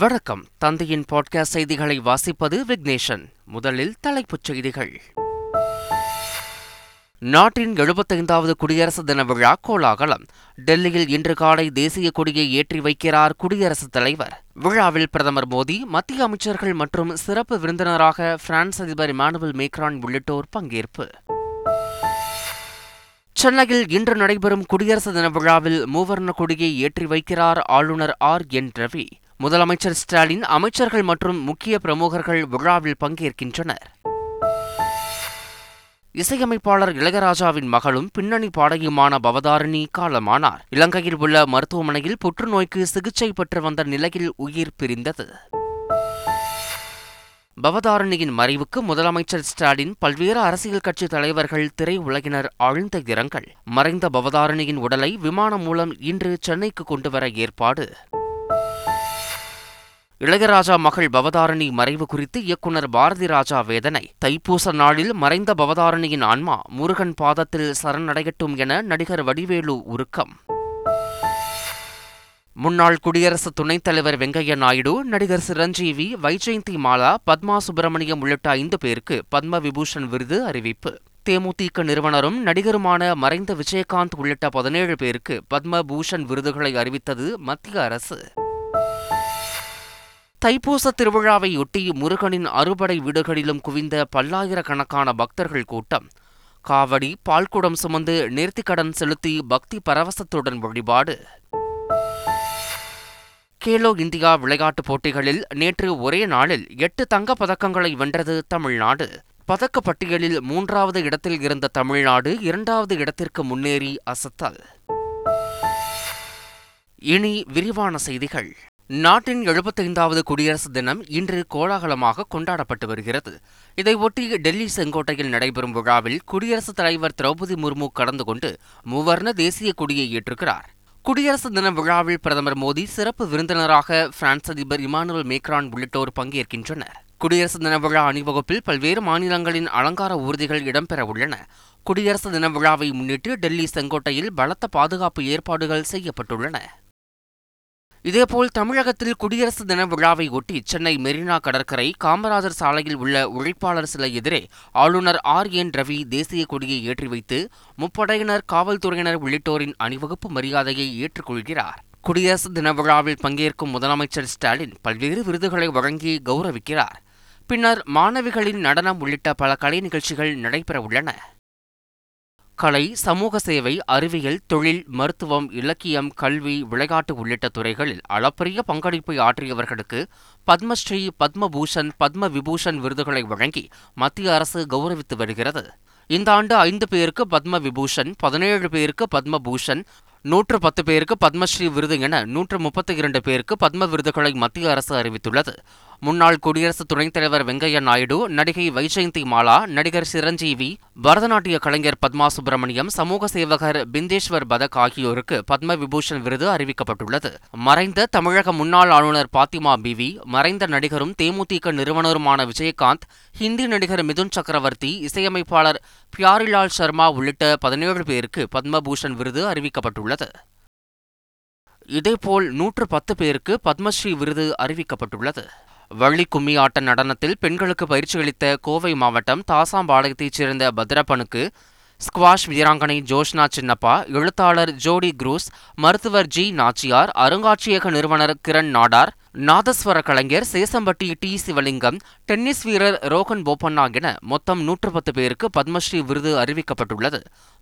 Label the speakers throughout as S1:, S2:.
S1: வணக்கம் தந்தையின் பாட்காஸ்ட் செய்திகளை வாசிப்பது விக்னேஷன் முதலில் தலைப்புச் செய்திகள் நாட்டின் எழுபத்தைந்தாவது குடியரசு தின விழா கோலாகலம் டெல்லியில் இன்று காலை தேசிய கொடியை ஏற்றி வைக்கிறார் குடியரசுத் தலைவர் விழாவில் பிரதமர் மோடி மத்திய அமைச்சர்கள் மற்றும் சிறப்பு விருந்தினராக பிரான்ஸ் அதிபர் இமானுவல் மேக்ரான் உள்ளிட்டோர் பங்கேற்பு சென்னையில் இன்று நடைபெறும் குடியரசு தின விழாவில் மூவர்ண கொடியை ஏற்றி வைக்கிறார் ஆளுநர் ஆர் என் ரவி முதலமைச்சர் ஸ்டாலின் அமைச்சர்கள் மற்றும் முக்கிய பிரமுகர்கள் விழாவில் பங்கேற்கின்றனர் இசையமைப்பாளர் இளையராஜாவின் மகளும் பின்னணி பாடகியுமான பவதாரிணி காலமானார் இலங்கையில் உள்ள மருத்துவமனையில் புற்றுநோய்க்கு சிகிச்சை பெற்று வந்த நிலையில் உயிர் பிரிந்தது பவதாரணியின் மறைவுக்கு முதலமைச்சர் ஸ்டாலின் பல்வேறு அரசியல் கட்சி தலைவர்கள் திரையுலகினர் ஆழ்ந்த இரங்கல் மறைந்த பவதாரணியின் உடலை விமானம் மூலம் இன்று சென்னைக்கு கொண்டுவர ஏற்பாடு இளையராஜா மகள் பவதாரணி மறைவு குறித்து இயக்குனர் பாரதி ராஜா வேதனை தைப்பூச நாளில் மறைந்த பவதாரணியின் ஆன்மா முருகன் பாதத்தில் சரணடையட்டும் என நடிகர் வடிவேலு உருக்கம் முன்னாள் குடியரசு துணைத் தலைவர் வெங்கையா நாயுடு நடிகர் சிரஞ்சீவி வைஜெயந்தி மாலா பத்மா சுப்பிரமணியம் உள்ளிட்ட ஐந்து பேருக்கு பத்ம விபூஷன் விருது அறிவிப்பு தேமுதிக நிறுவனரும் நடிகருமான மறைந்த விஜயகாந்த் உள்ளிட்ட பதினேழு பேருக்கு பத்ம பூஷன் விருதுகளை அறிவித்தது மத்திய அரசு தைப்பூச திருவிழாவையொட்டி முருகனின் அறுபடை வீடுகளிலும் குவிந்த பல்லாயிரக்கணக்கான பக்தர்கள் கூட்டம் காவடி பால்குடம் சுமந்து நேர்த்திக்கடன் செலுத்தி பக்தி பரவசத்துடன் வழிபாடு கேலோ இந்தியா விளையாட்டுப் போட்டிகளில் நேற்று ஒரே நாளில் எட்டு தங்கப் பதக்கங்களை வென்றது தமிழ்நாடு பதக்கப் பட்டியலில் மூன்றாவது இடத்தில் இருந்த தமிழ்நாடு இரண்டாவது இடத்திற்கு முன்னேறி அசத்தல் இனி விரிவான செய்திகள் நாட்டின் எழுபத்தைந்தாவது குடியரசு தினம் இன்று கோலாகலமாக கொண்டாடப்பட்டு வருகிறது இதையொட்டி டெல்லி செங்கோட்டையில் நடைபெறும் விழாவில் குடியரசுத் தலைவர் திரௌபதி முர்மு கலந்து கொண்டு மூவர்ண தேசிய கொடியை ஏற்றுகிறார் குடியரசு தின விழாவில் பிரதமர் மோடி சிறப்பு விருந்தினராக பிரான்ஸ் அதிபர் இமானுவல் மேக்ரான் உள்ளிட்டோர் பங்கேற்கின்றனர் குடியரசு தின விழா அணிவகுப்பில் பல்வேறு மாநிலங்களின் அலங்கார ஊர்திகள் இடம்பெற உள்ளன குடியரசு தின விழாவை முன்னிட்டு டெல்லி செங்கோட்டையில் பலத்த பாதுகாப்பு ஏற்பாடுகள் செய்யப்பட்டுள்ளன இதேபோல் தமிழகத்தில் குடியரசு தின விழாவை ஒட்டி சென்னை மெரினா கடற்கரை காமராஜர் சாலையில் உள்ள உழைப்பாளர் சிலை எதிரே ஆளுநர் ஆர் என் ரவி தேசிய கொடியை ஏற்றி வைத்து முப்படையினர் காவல்துறையினர் உள்ளிட்டோரின் அணிவகுப்பு மரியாதையை ஏற்றுக்கொள்கிறார் குடியரசு தின விழாவில் பங்கேற்கும் முதலமைச்சர் ஸ்டாலின் பல்வேறு விருதுகளை வழங்கி கௌரவிக்கிறார் பின்னர் மாணவிகளின் நடனம் உள்ளிட்ட பல கலை நிகழ்ச்சிகள் நடைபெறவுள்ளன கலை சமூக சேவை அறிவியல் தொழில் மருத்துவம் இலக்கியம் கல்வி விளையாட்டு உள்ளிட்ட துறைகளில் அளப்பரிய பங்களிப்பை ஆற்றியவர்களுக்கு பத்மஸ்ரீ பத்மபூஷன் பத்ம விபூஷன் விருதுகளை வழங்கி மத்திய அரசு கௌரவித்து வருகிறது இந்த ஆண்டு ஐந்து பேருக்கு பத்ம விபூஷன் பதினேழு பேருக்கு பத்மபூஷன் நூற்று பத்து பேருக்கு பத்மஸ்ரீ விருது என நூற்று முப்பத்தி இரண்டு பேருக்கு பத்ம விருதுகளை மத்திய அரசு அறிவித்துள்ளது முன்னாள் குடியரசு துணைத் தலைவர் வெங்கையா நாயுடு நடிகை வைஜெயந்தி மாலா நடிகர் சிரஞ்சீவி பரதநாட்டிய கலைஞர் பத்மா சுப்பிரமணியம் சமூக சேவகர் பிந்தேஸ்வர் பதக் ஆகியோருக்கு பத்ம விபூஷன் விருது அறிவிக்கப்பட்டுள்ளது மறைந்த தமிழக முன்னாள் ஆளுநர் பாத்திமா பிவி மறைந்த நடிகரும் தேமுதிக நிறுவனருமான விஜயகாந்த் ஹிந்தி நடிகர் மிதுன் சக்கரவர்த்தி இசையமைப்பாளர் பியாரிலால் சர்மா உள்ளிட்ட பதினேழு பேருக்கு பத்மபூஷன் விருது அறிவிக்கப்பட்டுள்ளது இதேபோல் நூற்று பத்து பேருக்கு பத்மஸ்ரீ விருது அறிவிக்கப்பட்டுள்ளது வள்ளி கும்மி ஆட்ட நடனத்தில் பெண்களுக்கு பயிற்சி அளித்த கோவை மாவட்டம் தாசாம்பாளையத்தைச் சேர்ந்த பத்ரப்பனுக்கு ஸ்குவாஷ் வீராங்கனை ஜோஷ்னா சின்னப்பா எழுத்தாளர் ஜோடி குரூஸ் மருத்துவர் ஜி நாச்சியார் அருங்காட்சியக நிறுவனர் கிரண் நாடார் நாதஸ்வர கலைஞர் சேசம்பட்டி டி சிவலிங்கம் டென்னிஸ் வீரர் ரோகன் போபண்ணா என மொத்தம் நூற்று பத்து பேருக்கு பத்மஸ்ரீ விருது அறிவிக்கப்பட்டுள்ளது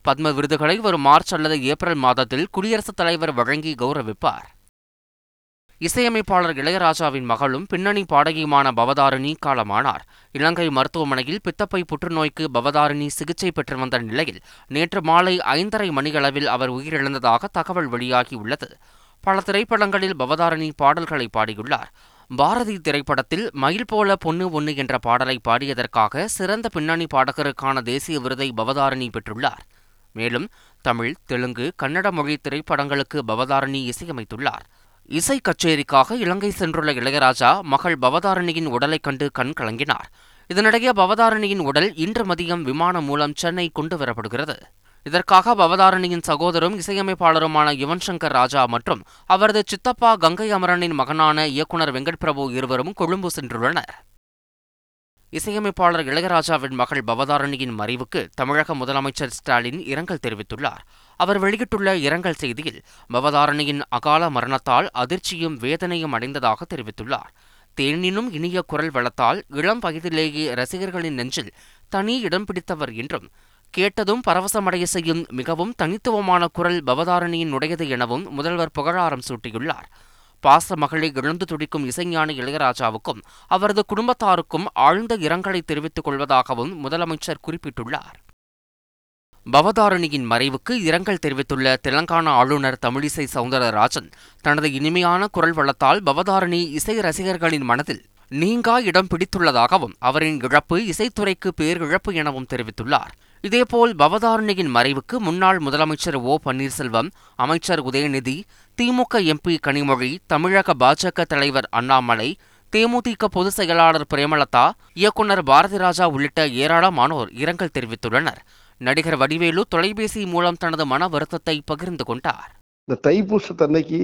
S1: பத்ம விருதுகளை வரும் மார்ச் அல்லது ஏப்ரல் மாதத்தில் குடியரசுத் தலைவர் வழங்கி கௌரவிப்பார் இசையமைப்பாளர் இளையராஜாவின் மகளும் பின்னணி பாடகியுமான பவதாரணி காலமானார் இலங்கை மருத்துவமனையில் பித்தப்பை புற்றுநோய்க்கு பவதாரணி சிகிச்சை பெற்று வந்த நிலையில் நேற்று மாலை ஐந்தரை மணியளவில் அவர் உயிரிழந்ததாக தகவல் வெளியாகியுள்ளது பல திரைப்படங்களில் பவதாரணி பாடல்களை பாடியுள்ளார் பாரதி திரைப்படத்தில் மயில் போல பொண்ணு ஒன்று என்ற பாடலை பாடியதற்காக சிறந்த பின்னணி பாடகருக்கான தேசிய விருதை பவதாரணி பெற்றுள்ளார் மேலும் தமிழ் தெலுங்கு கன்னட மொழி திரைப்படங்களுக்கு பவதாரணி இசையமைத்துள்ளார் இசை கச்சேரிக்காக இலங்கை சென்றுள்ள இளையராஜா மகள் பவதாரணியின் உடலை கண்டு கண் கலங்கினார் இதனிடையே பவதாரணியின் உடல் இன்று மதியம் விமானம் மூலம் சென்னை கொண்டு வரப்படுகிறது இதற்காக பவதாரணியின் சகோதரும் இசையமைப்பாளருமான யுவன் சங்கர் ராஜா மற்றும் அவரது சித்தப்பா கங்கை அமரனின் மகனான இயக்குனர் வெங்கட் பிரபு இருவரும் கொழும்பு சென்றுள்ளனர் இசையமைப்பாளர் இளையராஜாவின் மகள் பவதாரணியின் மறைவுக்கு தமிழக முதலமைச்சர் ஸ்டாலின் இரங்கல் தெரிவித்துள்ளார் அவர் வெளியிட்டுள்ள இரங்கல் செய்தியில் பவதாரணியின் அகால மரணத்தால் அதிர்ச்சியும் வேதனையும் அடைந்ததாக தெரிவித்துள்ளார் தேனினும் இனிய குரல் வளத்தால் இளம் வயதிலேயே ரசிகர்களின் நெஞ்சில் தனி இடம் பிடித்தவர் என்றும் கேட்டதும் பரவசமடைய செய்யும் மிகவும் தனித்துவமான குரல் பவதாரணியின் உடையது எனவும் முதல்வர் புகழாரம் சூட்டியுள்ளார் பாச மகளை இழந்து துடிக்கும் இசைஞானி இளையராஜாவுக்கும் அவரது குடும்பத்தாருக்கும் ஆழ்ந்த இரங்கலை தெரிவித்துக் கொள்வதாகவும் முதலமைச்சர் குறிப்பிட்டுள்ளார் பவதாரணியின் மறைவுக்கு இரங்கல் தெரிவித்துள்ள தெலங்கானா ஆளுநர் தமிழிசை சவுந்தரராஜன் தனது இனிமையான குரல் வளத்தால் பவதாரணி இசை ரசிகர்களின் மனதில் நீங்கா இடம் பிடித்துள்ளதாகவும் அவரின் இழப்பு இசைத்துறைக்கு பேரிழப்பு எனவும் தெரிவித்துள்ளார் இதேபோல் பவதாரணியின் மறைவுக்கு முன்னாள் முதலமைச்சர் ஓ பன்னீர்செல்வம் அமைச்சர் உதயநிதி திமுக எம்பி கனிமொழி தமிழக பாஜக தலைவர் அண்ணாமலை தேமுதிக பொதுச் செயலாளர் பிரேமலதா இயக்குநர் பாரதிராஜா உள்ளிட்ட ஏராளமானோர் இரங்கல் தெரிவித்துள்ளனர் நடிகர் வடிவேலு தொலைபேசி மூலம் தனது மன வருத்தத்தை பகிர்ந்து கொண்டார் இந்த தைப்பூசத்தன்னைக்கு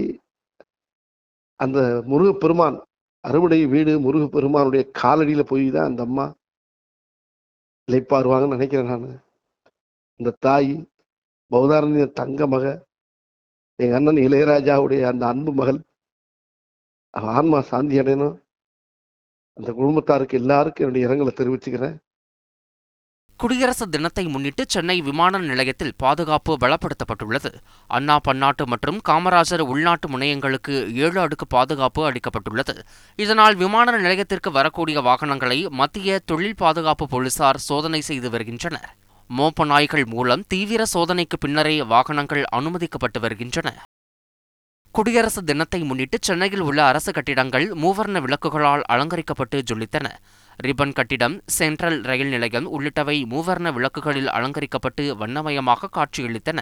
S1: அந்த முருகப்பெருமான் அறுவடை வீடு முருகப்பெருமானுடைய காலடியில் போய் தான் அந்த அம்மா இழைப்பாருவாங்கன்னு நினைக்கிறேன் நான் இந்த தாய் பௌதாரணிய தங்க மக எங்கள் அண்ணன் இளையராஜாவுடைய அந்த அன்பு மகள் ஆன்மா சாந்தி அடையணும் அந்த குடும்பத்தாருக்கு எல்லாருக்கும் என்னுடைய இரங்கலை தெரிவிச்சுக்கிறேன் குடியரசு தினத்தை முன்னிட்டு சென்னை விமான நிலையத்தில் பாதுகாப்பு பலப்படுத்தப்பட்டுள்ளது அண்ணா பன்னாட்டு மற்றும் காமராஜர் உள்நாட்டு முனையங்களுக்கு ஏழு அடுக்கு பாதுகாப்பு அளிக்கப்பட்டுள்ளது இதனால் விமான நிலையத்திற்கு வரக்கூடிய வாகனங்களை மத்திய தொழில் பாதுகாப்பு போலீசார் சோதனை செய்து வருகின்றனர் மோப்ப நாய்கள் மூலம் தீவிர சோதனைக்கு பின்னரே வாகனங்கள் அனுமதிக்கப்பட்டு வருகின்றன குடியரசு தினத்தை முன்னிட்டு சென்னையில் உள்ள அரசு கட்டிடங்கள் மூவர்ண விளக்குகளால் அலங்கரிக்கப்பட்டு ஜொலித்தன ரிப்பன் கட்டிடம் சென்ட்ரல் ரயில் நிலையம் உள்ளிட்டவை மூவர்ண விளக்குகளில் அலங்கரிக்கப்பட்டு வண்ணமயமாக காட்சியளித்தன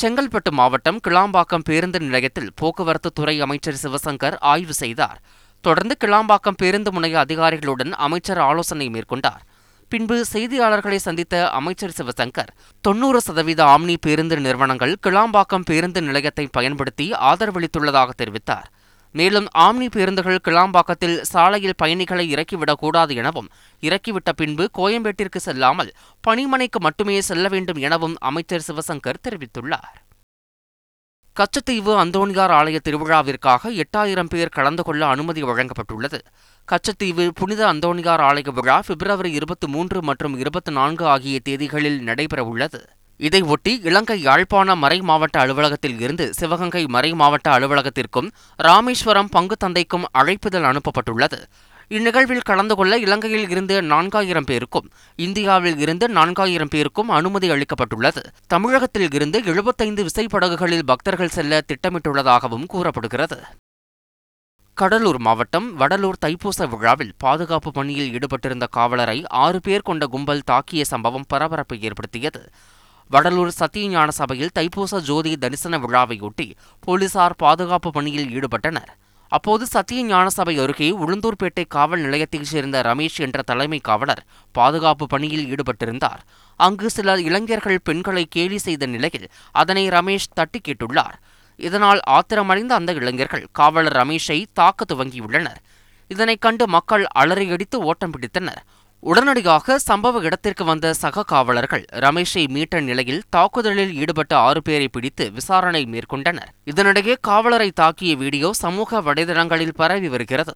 S1: செங்கல்பட்டு மாவட்டம் கிளாம்பாக்கம் பேருந்து நிலையத்தில் போக்குவரத்து துறை அமைச்சர் சிவசங்கர் ஆய்வு செய்தார் தொடர்ந்து கிளாம்பாக்கம் பேருந்து முனைய அதிகாரிகளுடன் அமைச்சர் ஆலோசனை மேற்கொண்டார் பின்பு செய்தியாளர்களை சந்தித்த அமைச்சர் சிவசங்கர் தொன்னூறு சதவீத ஆம்னி பேருந்து நிறுவனங்கள் கிளாம்பாக்கம் பேருந்து நிலையத்தை பயன்படுத்தி ஆதரவளித்துள்ளதாக தெரிவித்தார் மேலும் ஆம்னி பேருந்துகள் கிளாம்பாக்கத்தில் சாலையில் பயணிகளை இறக்கிவிடக்கூடாது எனவும் இறக்கிவிட்ட பின்பு கோயம்பேட்டிற்கு செல்லாமல் பணிமனைக்கு மட்டுமே செல்ல வேண்டும் எனவும் அமைச்சர் சிவசங்கர் தெரிவித்துள்ளார் கச்சத்தீவு அந்தோணியார் ஆலய திருவிழாவிற்காக எட்டாயிரம் பேர் கலந்து கொள்ள அனுமதி வழங்கப்பட்டுள்ளது கச்சத்தீவு புனித அந்தோணியார் ஆலய விழா பிப்ரவரி இருபத்தி மூன்று மற்றும் இருபத்தி நான்கு ஆகிய தேதிகளில் நடைபெறவுள்ளது இதையொட்டி இலங்கை யாழ்ப்பாண மறை மாவட்ட அலுவலகத்தில் இருந்து சிவகங்கை மறை மாவட்ட அலுவலகத்திற்கும் ராமேஸ்வரம் பங்கு தந்தைக்கும் அழைப்புதல் அனுப்பப்பட்டுள்ளது இந்நிகழ்வில் கலந்து கொள்ள இலங்கையில் இருந்து நான்காயிரம் பேருக்கும் இந்தியாவில் இருந்து நான்காயிரம் பேருக்கும் அனுமதி அளிக்கப்பட்டுள்ளது தமிழகத்தில் இருந்து எழுபத்தைந்து விசைப்படகுகளில் பக்தர்கள் செல்ல திட்டமிட்டுள்ளதாகவும் கூறப்படுகிறது கடலூர் மாவட்டம் வடலூர் தைப்பூச விழாவில் பாதுகாப்பு பணியில் ஈடுபட்டிருந்த காவலரை ஆறு பேர் கொண்ட கும்பல் தாக்கிய சம்பவம் பரபரப்பை ஏற்படுத்தியது வடலூர் சத்தியஞான சபையில் தைப்பூச ஜோதி தரிசன விழாவையொட்டி போலீசார் பாதுகாப்பு பணியில் ஈடுபட்டனர் அப்போது சத்திய ஞான சபை அருகே உளுந்தூர்பேட்டை காவல் நிலையத்தைச் சேர்ந்த ரமேஷ் என்ற தலைமை காவலர் பாதுகாப்பு பணியில் ஈடுபட்டிருந்தார் அங்கு சில இளைஞர்கள் பெண்களை கேலி செய்த நிலையில் அதனை ரமேஷ் தட்டி கேட்டுள்ளார் இதனால் ஆத்திரமடைந்த அந்த இளைஞர்கள் காவலர் ரமேஷை தாக்க துவங்கியுள்ளனர் இதனை கண்டு மக்கள் அலறியடித்து ஓட்டம் பிடித்தனர் உடனடியாக சம்பவ இடத்திற்கு வந்த சக காவலர்கள் ரமேஷை மீட்ட நிலையில் தாக்குதலில் ஈடுபட்ட ஆறு பேரை பிடித்து விசாரணை மேற்கொண்டனர் இதனிடையே காவலரை தாக்கிய வீடியோ சமூக வலைதளங்களில் பரவி வருகிறது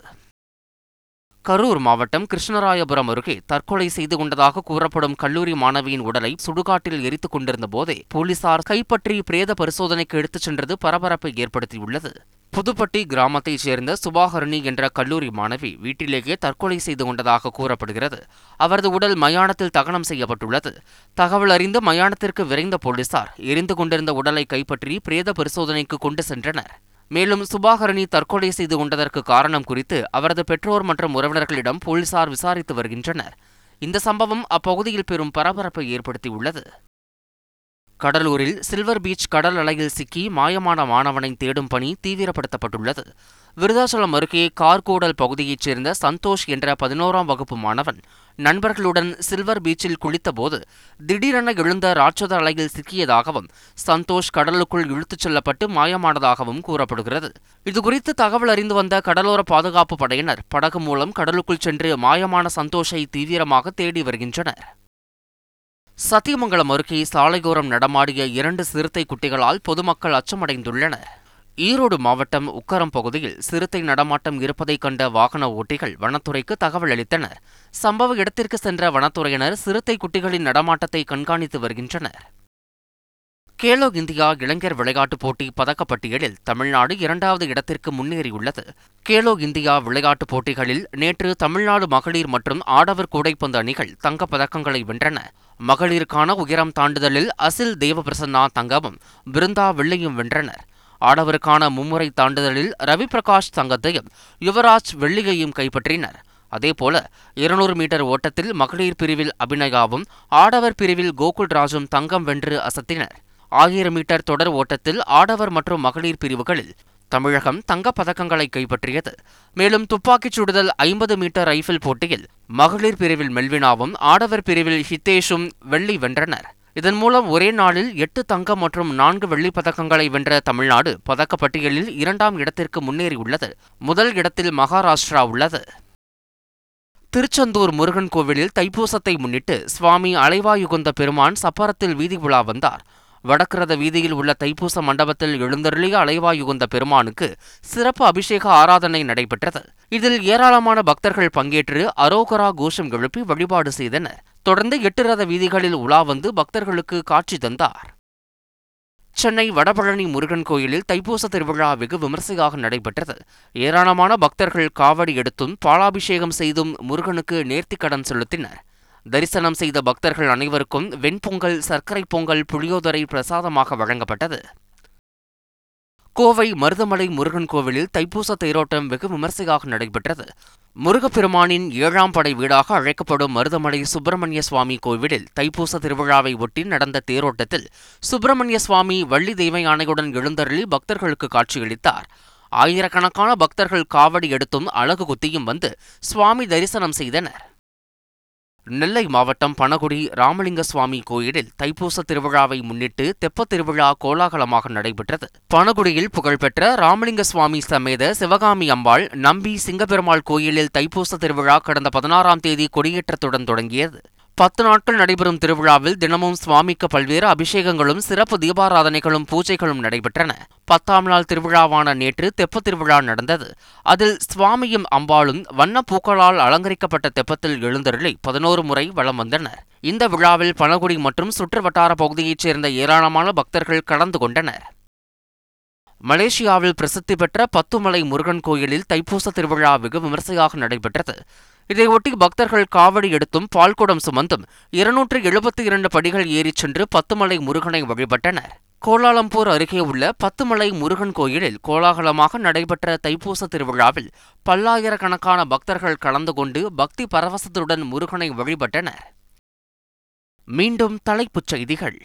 S1: கரூர் மாவட்டம் கிருஷ்ணராயபுரம் அருகே தற்கொலை செய்து கொண்டதாக கூறப்படும் கல்லூரி மாணவியின் உடலை சுடுகாட்டில் எரித்துக் கொண்டிருந்த போதே போலீசார் கைப்பற்றி பிரேத பரிசோதனைக்கு எடுத்துச் சென்றது பரபரப்பை ஏற்படுத்தியுள்ளது புதுப்பட்டி கிராமத்தைச் சேர்ந்த சுபாகரணி என்ற கல்லூரி மாணவி வீட்டிலேயே தற்கொலை செய்து கொண்டதாக கூறப்படுகிறது அவரது உடல் மயானத்தில் தகனம் செய்யப்பட்டுள்ளது தகவல் அறிந்து மயானத்திற்கு விரைந்த போலீசார் எரிந்து கொண்டிருந்த உடலை கைப்பற்றி பிரேத பரிசோதனைக்கு கொண்டு சென்றனர் மேலும் சுபாகரணி தற்கொலை செய்து கொண்டதற்கு காரணம் குறித்து அவரது பெற்றோர் மற்றும் உறவினர்களிடம் போலீசார் விசாரித்து வருகின்றனர் இந்த சம்பவம் அப்பகுதியில் பெரும் பரபரப்பை ஏற்படுத்தியுள்ளது கடலூரில் சில்வர் பீச் கடல் அலையில் சிக்கி மாயமான மாணவனை தேடும் பணி தீவிரப்படுத்தப்பட்டுள்ளது விருதாசலம் அருகே கார்கோடல் பகுதியைச் சேர்ந்த சந்தோஷ் என்ற பதினோராம் வகுப்பு மாணவன் நண்பர்களுடன் சில்வர் பீச்சில் குளித்தபோது திடீரென எழுந்த ராட்சத அலையில் சிக்கியதாகவும் சந்தோஷ் கடலுக்குள் இழுத்துச் செல்லப்பட்டு மாயமானதாகவும் கூறப்படுகிறது இதுகுறித்து தகவல் அறிந்து வந்த கடலோர பாதுகாப்பு படையினர் படகு மூலம் கடலுக்குள் சென்று மாயமான சந்தோஷை தீவிரமாக தேடி வருகின்றனர் சத்தியமங்கலம் அருகே சாலையோரம் நடமாடிய இரண்டு சிறுத்தை குட்டிகளால் பொதுமக்கள் அச்சமடைந்துள்ளனர் ஈரோடு மாவட்டம் உக்கரம் பகுதியில் சிறுத்தை நடமாட்டம் இருப்பதை கண்ட வாகன ஓட்டிகள் வனத்துறைக்கு தகவல் அளித்தனர் சம்பவ இடத்திற்கு சென்ற வனத்துறையினர் சிறுத்தை குட்டிகளின் நடமாட்டத்தை கண்காணித்து வருகின்றனர் கேலோ இந்தியா இளைஞர் விளையாட்டுப் போட்டி பதக்கப்பட்டியலில் தமிழ்நாடு இரண்டாவது இடத்திற்கு முன்னேறியுள்ளது கேலோ இந்தியா விளையாட்டுப் போட்டிகளில் நேற்று தமிழ்நாடு மகளிர் மற்றும் ஆடவர் கூடைப்பந்து அணிகள் பதக்கங்களை வென்றன மகளிருக்கான உயரம் தாண்டுதலில் அசில் தேவபிரசன்னா தங்கமும் பிருந்தா வெள்ளியும் வென்றனர் ஆடவருக்கான மும்முறை தாண்டுதலில் ரவி பிரகாஷ் தங்கத்தையும் யுவராஜ் வெள்ளியையும் கைப்பற்றினர் அதேபோல இருநூறு மீட்டர் ஓட்டத்தில் மகளிர் பிரிவில் அபிநயாவும் ஆடவர் பிரிவில் கோகுல் ராஜும் தங்கம் வென்று அசத்தினர் ஆயிரம் மீட்டர் தொடர் ஓட்டத்தில் ஆடவர் மற்றும் மகளிர் பிரிவுகளில் தமிழகம் தங்கப்பதக்கங்களை பதக்கங்களை கைப்பற்றியது மேலும் துப்பாக்கிச் சுடுதல் ஐம்பது மீட்டர் ரைஃபிள் போட்டியில் மகளிர் பிரிவில் மெல்வினாவும் ஆடவர் பிரிவில் ஹித்தேஷும் வெள்ளி வென்றனர் இதன் மூலம் ஒரே நாளில் எட்டு தங்கம் மற்றும் நான்கு வெள்ளிப் பதக்கங்களை வென்ற தமிழ்நாடு பதக்கப்பட்டியலில் இரண்டாம் இடத்திற்கு முன்னேறியுள்ளது முதல் இடத்தில் மகாராஷ்டிரா உள்ளது திருச்செந்தூர் முருகன் கோவிலில் தைப்பூசத்தை முன்னிட்டு சுவாமி அலைவாயுகுந்த பெருமான் சப்பரத்தில் வீதி உலா வந்தார் வடக்கிரத வீதியில் உள்ள தைப்பூச மண்டபத்தில் எழுந்தருளிய அலைவாயுகுந்த பெருமானுக்கு சிறப்பு அபிஷேக ஆராதனை நடைபெற்றது இதில் ஏராளமான பக்தர்கள் பங்கேற்று அரோகரா கோஷம் எழுப்பி வழிபாடு செய்தனர் தொடர்ந்து எட்டு ரத வீதிகளில் உலா வந்து பக்தர்களுக்கு காட்சி தந்தார் சென்னை வடபழனி முருகன் கோயிலில் தைப்பூச திருவிழா வெகு விமர்சையாக நடைபெற்றது ஏராளமான பக்தர்கள் காவடி எடுத்தும் பாலாபிஷேகம் செய்தும் முருகனுக்கு நேர்த்திக்கடன் செலுத்தினர் தரிசனம் செய்த பக்தர்கள் அனைவருக்கும் வெண்பொங்கல் சர்க்கரை பொங்கல் புளியோதரை பிரசாதமாக வழங்கப்பட்டது கோவை மருதமலை முருகன் கோவிலில் தைப்பூச தேரோட்டம் வெகு விமர்சையாக நடைபெற்றது முருகப்பெருமானின் ஏழாம் படை வீடாக அழைக்கப்படும் மருதமலை சுப்பிரமணிய சுவாமி கோவிலில் தைப்பூச திருவிழாவை ஒட்டி நடந்த தேரோட்டத்தில் சுப்பிரமணிய சுவாமி வள்ளி யானையுடன் எழுந்தருளி பக்தர்களுக்கு காட்சியளித்தார் ஆயிரக்கணக்கான பக்தர்கள் காவடி எடுத்தும் அழகு குத்தியும் வந்து சுவாமி தரிசனம் செய்தனர் நெல்லை மாவட்டம் பனகுடி ராமலிங்க சுவாமி கோயிலில் தைப்பூச திருவிழாவை முன்னிட்டு தெப்ப திருவிழா கோலாகலமாக நடைபெற்றது பனகுடியில் புகழ்பெற்ற ராமலிங்க சுவாமி சமேத சிவகாமி அம்பாள் நம்பி சிங்கபெருமாள் கோயிலில் தைப்பூச திருவிழா கடந்த பதினாறாம் தேதி கொடியேற்றத்துடன் தொடங்கியது பத்து நாட்கள் நடைபெறும் திருவிழாவில் தினமும் சுவாமிக்கு பல்வேறு அபிஷேகங்களும் சிறப்பு தீபாராதனைகளும் பூஜைகளும் நடைபெற்றன பத்தாம் நாள் திருவிழாவான நேற்று தெப்ப திருவிழா நடந்தது அதில் சுவாமியும் அம்பாளும் வண்ண பூக்களால் அலங்கரிக்கப்பட்ட தெப்பத்தில் எழுந்தருளி பதினோரு முறை வலம் வந்தனர் இந்த விழாவில் பனகுடி மற்றும் சுற்று வட்டார பகுதியைச் சேர்ந்த ஏராளமான பக்தர்கள் கலந்து கொண்டனர் மலேசியாவில் பிரசித்தி பெற்ற பத்துமலை முருகன் கோயிலில் தைப்பூச திருவிழா வெகு விமர்சையாக நடைபெற்றது இதையொட்டி பக்தர்கள் காவடி எடுத்தும் பால்குடம் சுமந்தும் இருநூற்று எழுபத்தி இரண்டு படிகள் ஏறிச் சென்று பத்துமலை முருகனை வழிபட்டனர் கோலாலம்பூர் அருகே உள்ள பத்துமலை முருகன் கோயிலில் கோலாகலமாக நடைபெற்ற தைப்பூச திருவிழாவில் பல்லாயிரக்கணக்கான பக்தர்கள் கலந்து கொண்டு பக்தி பரவசத்துடன் முருகனை வழிபட்டனர் மீண்டும் தலைப்புச் செய்திகள்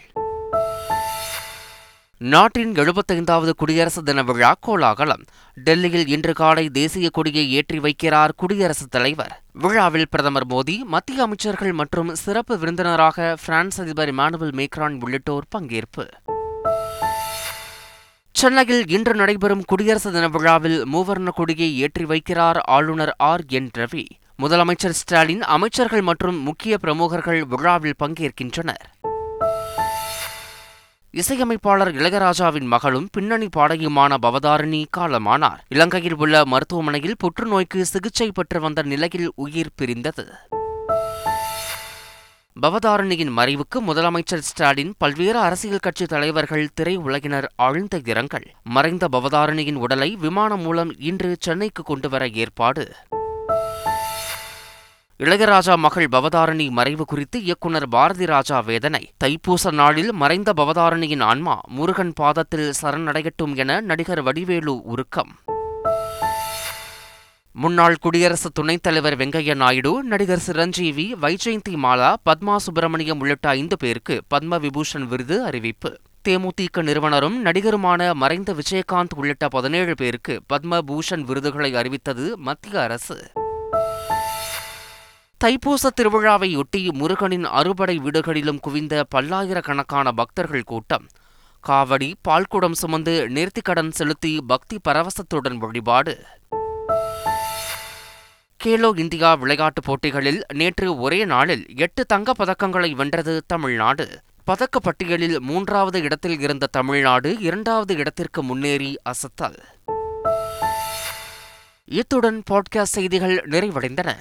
S1: நாட்டின் எழுபத்தைந்தாவது குடியரசு தின விழா கோலாகலம் டெல்லியில் இன்று காலை தேசிய கொடியை ஏற்றி வைக்கிறார் குடியரசுத் தலைவர் விழாவில் பிரதமர் மோடி மத்திய அமைச்சர்கள் மற்றும் சிறப்பு விருந்தினராக பிரான்ஸ் அதிபர் இமானுவல் மேக்ரான் உள்ளிட்டோர் பங்கேற்பு சென்னையில் இன்று நடைபெறும் குடியரசு தின விழாவில் மூவர்ண கொடியை ஏற்றி வைக்கிறார் ஆளுநர் ஆர் என் ரவி முதலமைச்சர் ஸ்டாலின் அமைச்சர்கள் மற்றும் முக்கிய பிரமுகர்கள் விழாவில் பங்கேற்கின்றனர் இசையமைப்பாளர் இளையராஜாவின் மகளும் பின்னணி பாடகியுமான பவதாரிணி காலமானார் இலங்கையில் உள்ள மருத்துவமனையில் புற்றுநோய்க்கு சிகிச்சை பெற்று வந்த நிலையில் உயிர் பிரிந்தது பவதாரணியின் மறைவுக்கு முதலமைச்சர் ஸ்டாலின் பல்வேறு அரசியல் கட்சி தலைவர்கள் திரையுலகினர் ஆழ்ந்த இரங்கல் மறைந்த பவதாரணியின் உடலை விமானம் மூலம் இன்று சென்னைக்கு கொண்டுவர ஏற்பாடு இளையராஜா மகள் பவதாரணி மறைவு குறித்து இயக்குனர் பாரதி ராஜா வேதனை தைப்பூச நாளில் மறைந்த பவதாரணியின் ஆன்மா முருகன் பாதத்தில் சரணடையட்டும் என நடிகர் வடிவேலு உருக்கம் முன்னாள் குடியரசு துணைத் தலைவர் வெங்கையா நாயுடு நடிகர் சிரஞ்சீவி வைஜெயந்தி மாலா பத்மா சுப்பிரமணியம் உள்ளிட்ட ஐந்து பேருக்கு பத்ம விபூஷன் விருது அறிவிப்பு தேமுதிக நிறுவனரும் நடிகருமான மறைந்த விஜயகாந்த் உள்ளிட்ட பதினேழு பேருக்கு பத்ம பூஷன் விருதுகளை அறிவித்தது மத்திய அரசு தைப்பூச திருவிழாவையொட்டி முருகனின் அறுபடை வீடுகளிலும் குவிந்த பல்லாயிரக்கணக்கான பக்தர்கள் கூட்டம் காவடி பால்குடம் சுமந்து நேர்த்திக்கடன் செலுத்தி பக்தி பரவசத்துடன் வழிபாடு கேலோ இந்தியா விளையாட்டுப் போட்டிகளில் நேற்று ஒரே நாளில் எட்டு தங்கப் பதக்கங்களை வென்றது தமிழ்நாடு பதக்க பட்டியலில் மூன்றாவது இடத்தில் இருந்த தமிழ்நாடு இரண்டாவது இடத்திற்கு முன்னேறி அசத்தல் இத்துடன் பாட்காஸ்ட் செய்திகள் நிறைவடைந்தன